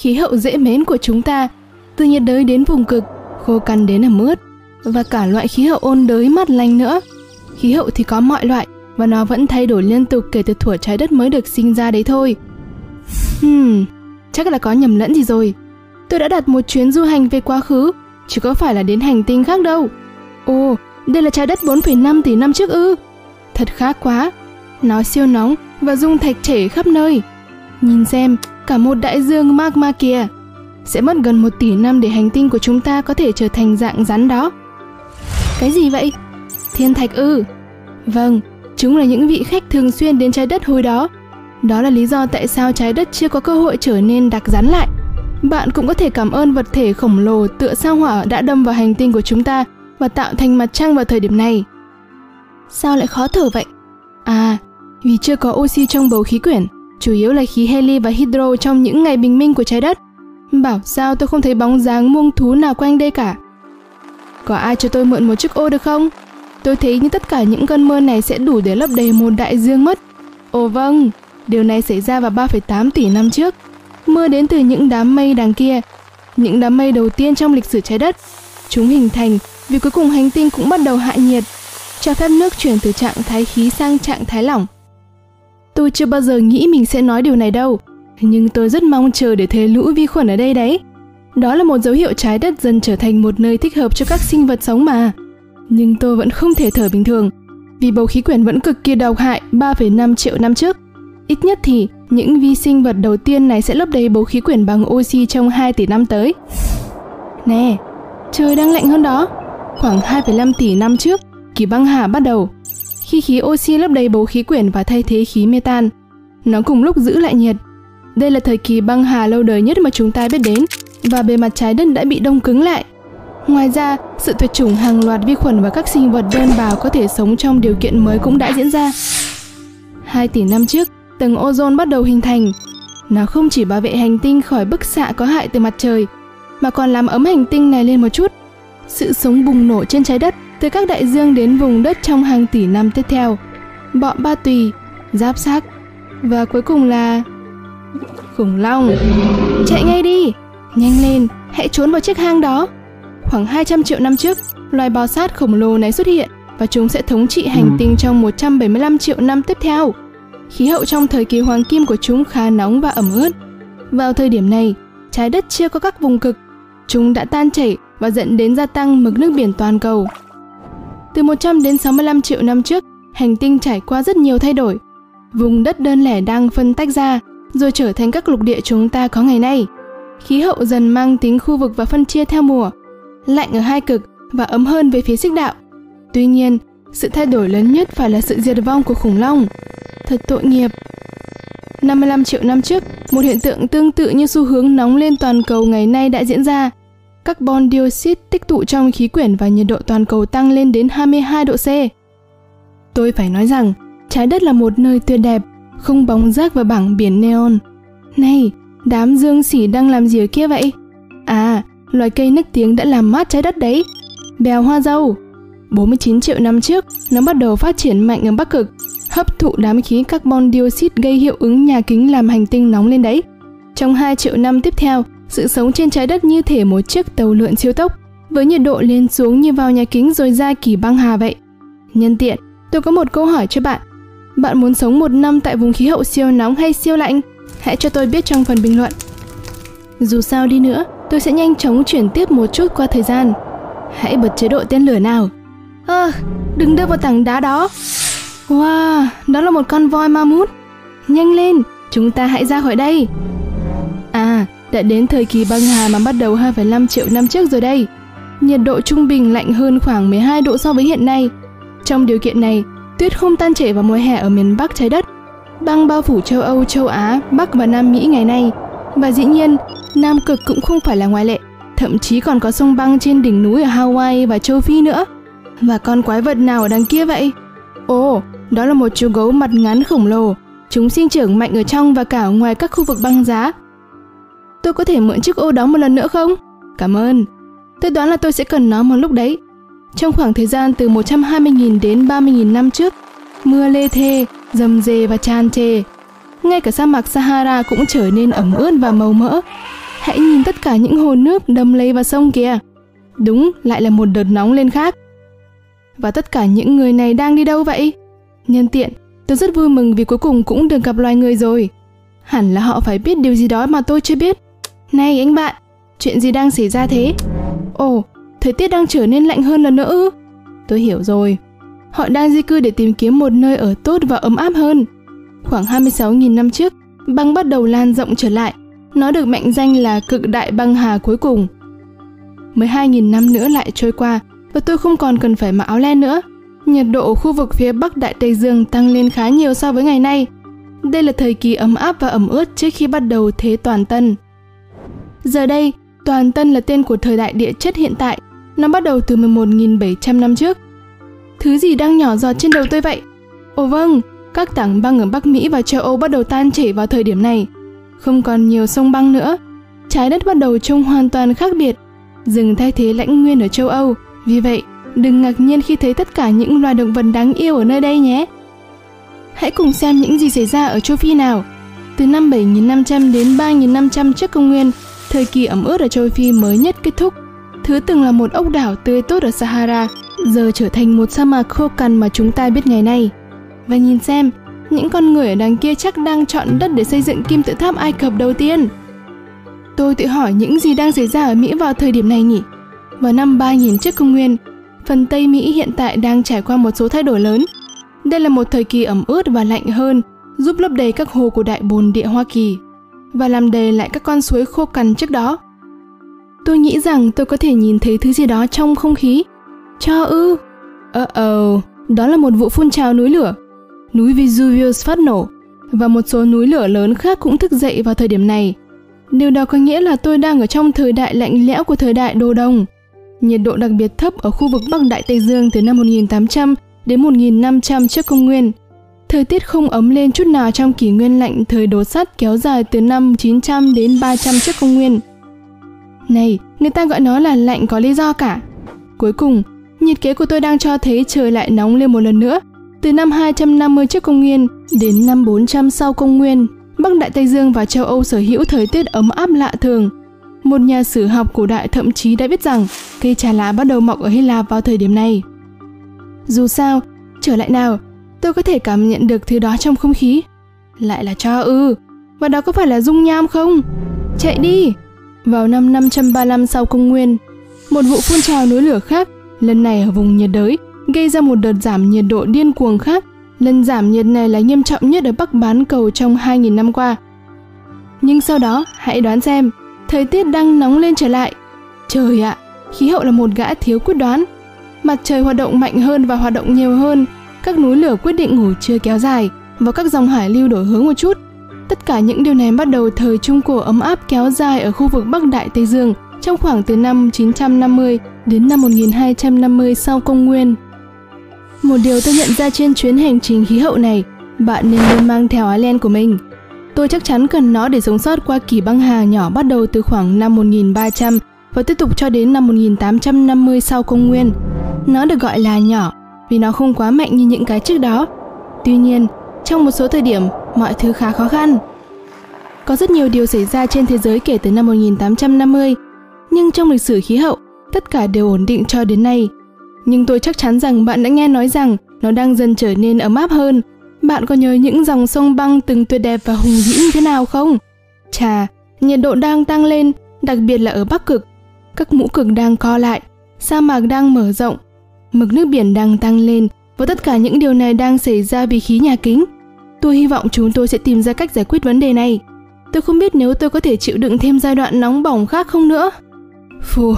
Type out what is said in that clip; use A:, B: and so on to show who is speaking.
A: khí hậu dễ mến của chúng ta, từ nhiệt đới đến vùng cực, khô cằn đến ẩm ướt, và cả loại khí hậu ôn đới mát lành nữa. Khí hậu thì có mọi loại, và nó vẫn thay đổi liên tục kể từ thuở trái đất mới được sinh ra đấy thôi. Hmm, chắc là có nhầm lẫn gì rồi. Tôi đã đặt một chuyến du hành về quá khứ, chứ có phải là đến hành tinh khác đâu. Ồ, đây là trái đất 4,5 tỷ năm trước ư. Thật khác quá. Nó siêu nóng và dung thạch chảy khắp nơi. Nhìn xem, cả một đại dương magma kia Sẽ mất gần một tỷ năm để hành tinh của chúng ta có thể trở thành dạng rắn đó. Cái gì vậy? Thiên thạch ư? Vâng, chúng là những vị khách thường xuyên đến trái đất hồi đó. Đó là lý do tại sao trái đất chưa có cơ hội trở nên đặc rắn lại. Bạn cũng có thể cảm ơn vật thể khổng lồ tựa sao hỏa đã đâm vào hành tinh của chúng ta và tạo thành mặt trăng vào thời điểm này. Sao lại khó thở vậy? À, vì chưa có oxy trong bầu khí quyển, chủ yếu là khí heli và hydro trong những ngày bình minh của trái đất. Bảo sao tôi không thấy bóng dáng muông thú nào quanh đây cả. Có ai cho tôi mượn một chiếc ô được không? Tôi thấy như tất cả những cơn mưa này sẽ đủ để lấp đầy một đại dương mất. Ồ vâng, điều này xảy ra vào 3,8 tỷ năm trước. Mưa đến từ những đám mây đằng kia, những đám mây đầu tiên trong lịch sử trái đất. Chúng hình thành vì cuối cùng hành tinh cũng bắt đầu hạ nhiệt, cho phép nước chuyển từ trạng thái khí sang trạng thái lỏng. Tôi chưa bao giờ nghĩ mình sẽ nói điều này đâu, nhưng tôi rất mong chờ để thấy lũ vi khuẩn ở đây đấy. Đó là một dấu hiệu trái đất dần trở thành một nơi thích hợp cho các sinh vật sống mà. Nhưng tôi vẫn không thể thở bình thường, vì bầu khí quyển vẫn cực kỳ độc hại 3,5 triệu năm trước. Ít nhất thì những vi sinh vật đầu tiên này sẽ lấp đầy bầu khí quyển bằng oxy trong 2 tỷ năm tới. Nè, trời đang lạnh hơn đó. Khoảng 2,5 tỷ năm trước, kỳ băng hà bắt đầu. Khi khí oxy lấp đầy bầu khí quyển và thay thế khí metan, nó cùng lúc giữ lại nhiệt. Đây là thời kỳ băng hà lâu đời nhất mà chúng ta biết đến và bề mặt trái đất đã bị đông cứng lại. Ngoài ra, sự tuyệt chủng hàng loạt vi khuẩn và các sinh vật đơn bào có thể sống trong điều kiện mới cũng đã diễn ra. 2 tỷ năm trước, tầng ozone bắt đầu hình thành. Nó không chỉ bảo vệ hành tinh khỏi bức xạ có hại từ mặt trời, mà còn làm ấm hành tinh này lên một chút. Sự sống bùng nổ trên trái đất từ các đại dương đến vùng đất trong hàng tỷ năm tiếp theo. Bọ ba tùy, giáp xác và cuối cùng là khủng long. Chạy ngay đi, nhanh lên, hãy trốn vào chiếc hang đó. Khoảng 200 triệu năm trước, loài bò sát khổng lồ này xuất hiện và chúng sẽ thống trị hành tinh trong 175 triệu năm tiếp theo. Khí hậu trong thời kỳ hoàng kim của chúng khá nóng và ẩm ướt. Vào thời điểm này, trái đất chưa có các vùng cực. Chúng đã tan chảy và dẫn đến gia tăng mực nước biển toàn cầu. Từ 100 đến 65 triệu năm trước, hành tinh trải qua rất nhiều thay đổi. Vùng đất đơn lẻ đang phân tách ra, rồi trở thành các lục địa chúng ta có ngày nay. Khí hậu dần mang tính khu vực và phân chia theo mùa, lạnh ở hai cực và ấm hơn về phía xích đạo. Tuy nhiên, sự thay đổi lớn nhất phải là sự diệt vong của khủng long. Thật tội nghiệp. 55 triệu năm trước, một hiện tượng tương tự như xu hướng nóng lên toàn cầu ngày nay đã diễn ra. Carbon dioxide tích tụ trong khí quyển và nhiệt độ toàn cầu tăng lên đến 22 độ C. Tôi phải nói rằng, trái đất là một nơi tuyệt đẹp, không bóng rác và bảng biển neon. Này, đám dương xỉ đang làm gì ở kia vậy? À, loài cây nức tiếng đã làm mát trái đất đấy. Bèo hoa dâu. 49 triệu năm trước, nó bắt đầu phát triển mạnh ở Bắc Cực, hấp thụ đám khí carbon dioxide gây hiệu ứng nhà kính làm hành tinh nóng lên đấy. Trong 2 triệu năm tiếp theo, sự sống trên trái đất như thể một chiếc tàu lượn siêu tốc, với nhiệt độ lên xuống như vào nhà kính rồi ra kỳ băng hà vậy. Nhân tiện, tôi có một câu hỏi cho bạn. Bạn muốn sống một năm tại vùng khí hậu siêu nóng hay siêu lạnh? Hãy cho tôi biết trong phần bình luận. Dù sao đi nữa, tôi sẽ nhanh chóng chuyển tiếp một chút qua thời gian. Hãy bật chế độ tên lửa nào. Ơ, à, đừng đưa vào tảng đá đó. Wow, đó là một con voi ma mút. Nhanh lên, chúng ta hãy ra khỏi đây. Đã đến thời kỳ băng hà mà bắt đầu 2,5 triệu năm trước rồi đây. Nhiệt độ trung bình lạnh hơn khoảng 12 độ so với hiện nay. Trong điều kiện này, tuyết không tan chảy vào mùa hè ở miền Bắc trái đất. Băng bao phủ châu Âu, châu Á, Bắc và Nam Mỹ ngày nay. Và dĩ nhiên, Nam Cực cũng không phải là ngoại lệ. Thậm chí còn có sông băng trên đỉnh núi ở Hawaii và châu Phi nữa. Và con quái vật nào ở đằng kia vậy? Ồ, đó là một chú gấu mặt ngắn khổng lồ. Chúng sinh trưởng mạnh ở trong và cả ngoài các khu vực băng giá. Tôi có thể mượn chiếc ô đó một lần nữa không? Cảm ơn. Tôi đoán là tôi sẽ cần nó một lúc đấy. Trong khoảng thời gian từ 120.000 đến 30.000 năm trước, mưa lê thê, dầm dề và tràn trề. Ngay cả sa mạc Sahara cũng trở nên ẩm ướt và màu mỡ. Hãy nhìn tất cả những hồ nước đầm lầy và sông kìa. Đúng, lại là một đợt nóng lên khác. Và tất cả những người này đang đi đâu vậy? Nhân tiện, tôi rất vui mừng vì cuối cùng cũng được gặp loài người rồi. Hẳn là họ phải biết điều gì đó mà tôi chưa biết. Này anh bạn, chuyện gì đang xảy ra thế? Ồ, thời tiết đang trở nên lạnh hơn lần nữa ư? Tôi hiểu rồi. Họ đang di cư để tìm kiếm một nơi ở tốt và ấm áp hơn. Khoảng 26.000 năm trước, băng bắt đầu lan rộng trở lại. Nó được mệnh danh là cực đại băng hà cuối cùng. 12.000 năm nữa lại trôi qua và tôi không còn cần phải mặc áo len nữa. Nhiệt độ ở khu vực phía Bắc Đại Tây Dương tăng lên khá nhiều so với ngày nay. Đây là thời kỳ ấm áp và ẩm ướt trước khi bắt đầu thế toàn tân. Giờ đây, toàn tân là tên của thời đại địa chất hiện tại. Nó bắt đầu từ 11.700 năm trước. Thứ gì đang nhỏ giọt trên đầu tôi vậy? Ồ vâng, các tảng băng ở Bắc Mỹ và châu Âu bắt đầu tan chảy vào thời điểm này. Không còn nhiều sông băng nữa. Trái đất bắt đầu trông hoàn toàn khác biệt. Rừng thay thế lãnh nguyên ở châu Âu. Vì vậy, đừng ngạc nhiên khi thấy tất cả những loài động vật đáng yêu ở nơi đây nhé. Hãy cùng xem những gì xảy ra ở châu Phi nào. Từ năm 7.500 đến 3.500 trước công nguyên, thời kỳ ẩm ướt ở châu Phi mới nhất kết thúc. Thứ từng là một ốc đảo tươi tốt ở Sahara, giờ trở thành một sa mạc khô cằn mà chúng ta biết ngày nay. Và nhìn xem, những con người ở đằng kia chắc đang chọn đất để xây dựng kim tự tháp Ai Cập đầu tiên. Tôi tự hỏi những gì đang xảy ra ở Mỹ vào thời điểm này nhỉ? Vào năm 3000 trước công nguyên, phần Tây Mỹ hiện tại đang trải qua một số thay đổi lớn. Đây là một thời kỳ ẩm ướt và lạnh hơn, giúp lấp đầy các hồ của đại bồn địa Hoa Kỳ và làm đầy lại các con suối khô cằn trước đó. Tôi nghĩ rằng tôi có thể nhìn thấy thứ gì đó trong không khí. Cho ư? Ờ uh ờ, -oh, đó là một vụ phun trào núi lửa núi Vesuvius phát nổ và một số núi lửa lớn khác cũng thức dậy vào thời điểm này. Điều đó có nghĩa là tôi đang ở trong thời đại lạnh lẽo của thời đại đồ đồng. Nhiệt độ đặc biệt thấp ở khu vực Bắc Đại Tây Dương từ năm 1800 đến 1500 trước công nguyên. Thời tiết không ấm lên chút nào trong kỷ nguyên lạnh thời đồ sắt kéo dài từ năm 900 đến 300 trước công nguyên. Này, người ta gọi nó là lạnh có lý do cả. Cuối cùng, nhiệt kế của tôi đang cho thấy trời lại nóng lên một lần nữa từ năm 250 trước công nguyên đến năm 400 sau công nguyên, Bắc Đại Tây Dương và châu Âu sở hữu thời tiết ấm áp lạ thường. Một nhà sử học cổ đại thậm chí đã biết rằng cây trà lá bắt đầu mọc ở Hy Lạp vào thời điểm này. Dù sao, trở lại nào, tôi có thể cảm nhận được thứ đó trong không khí. Lại là cho ư, và đó có phải là dung nham không? Chạy đi! Vào năm 535 sau công nguyên, một vụ phun trào núi lửa khác, lần này ở vùng nhiệt đới, gây ra một đợt giảm nhiệt độ điên cuồng khác. Lần giảm nhiệt này là nghiêm trọng nhất ở Bắc bán cầu trong 2.000 năm qua. Nhưng sau đó, hãy đoán xem, thời tiết đang nóng lên trở lại. Trời ạ, khí hậu là một gã thiếu quyết đoán. Mặt trời hoạt động mạnh hơn và hoạt động nhiều hơn, các núi lửa quyết định ngủ trưa kéo dài và các dòng hải lưu đổi hướng một chút. Tất cả những điều này bắt đầu thời Trung Cổ ấm áp kéo dài ở khu vực Bắc Đại Tây Dương trong khoảng từ năm 950 đến năm 1250 sau công nguyên. Một điều tôi nhận ra trên chuyến hành trình khí hậu này, bạn nên luôn mang theo áo len của mình. Tôi chắc chắn cần nó để sống sót qua kỳ băng hà nhỏ bắt đầu từ khoảng năm 1300 và tiếp tục cho đến năm 1850 sau công nguyên. Nó được gọi là nhỏ vì nó không quá mạnh như những cái trước đó. Tuy nhiên, trong một số thời điểm, mọi thứ khá khó khăn. Có rất nhiều điều xảy ra trên thế giới kể từ năm 1850, nhưng trong lịch sử khí hậu, tất cả đều ổn định cho đến nay nhưng tôi chắc chắn rằng bạn đã nghe nói rằng nó đang dần trở nên ấm áp hơn. Bạn có nhớ những dòng sông băng từng tuyệt đẹp và hùng vĩ như thế nào không? Chà, nhiệt độ đang tăng lên, đặc biệt là ở Bắc Cực. Các mũ cực đang co lại, sa mạc đang mở rộng, mực nước biển đang tăng lên và tất cả những điều này đang xảy ra vì khí nhà kính. Tôi hy vọng chúng tôi sẽ tìm ra cách giải quyết vấn đề này. Tôi không biết nếu tôi có thể chịu đựng thêm giai đoạn nóng bỏng khác không nữa. Phù,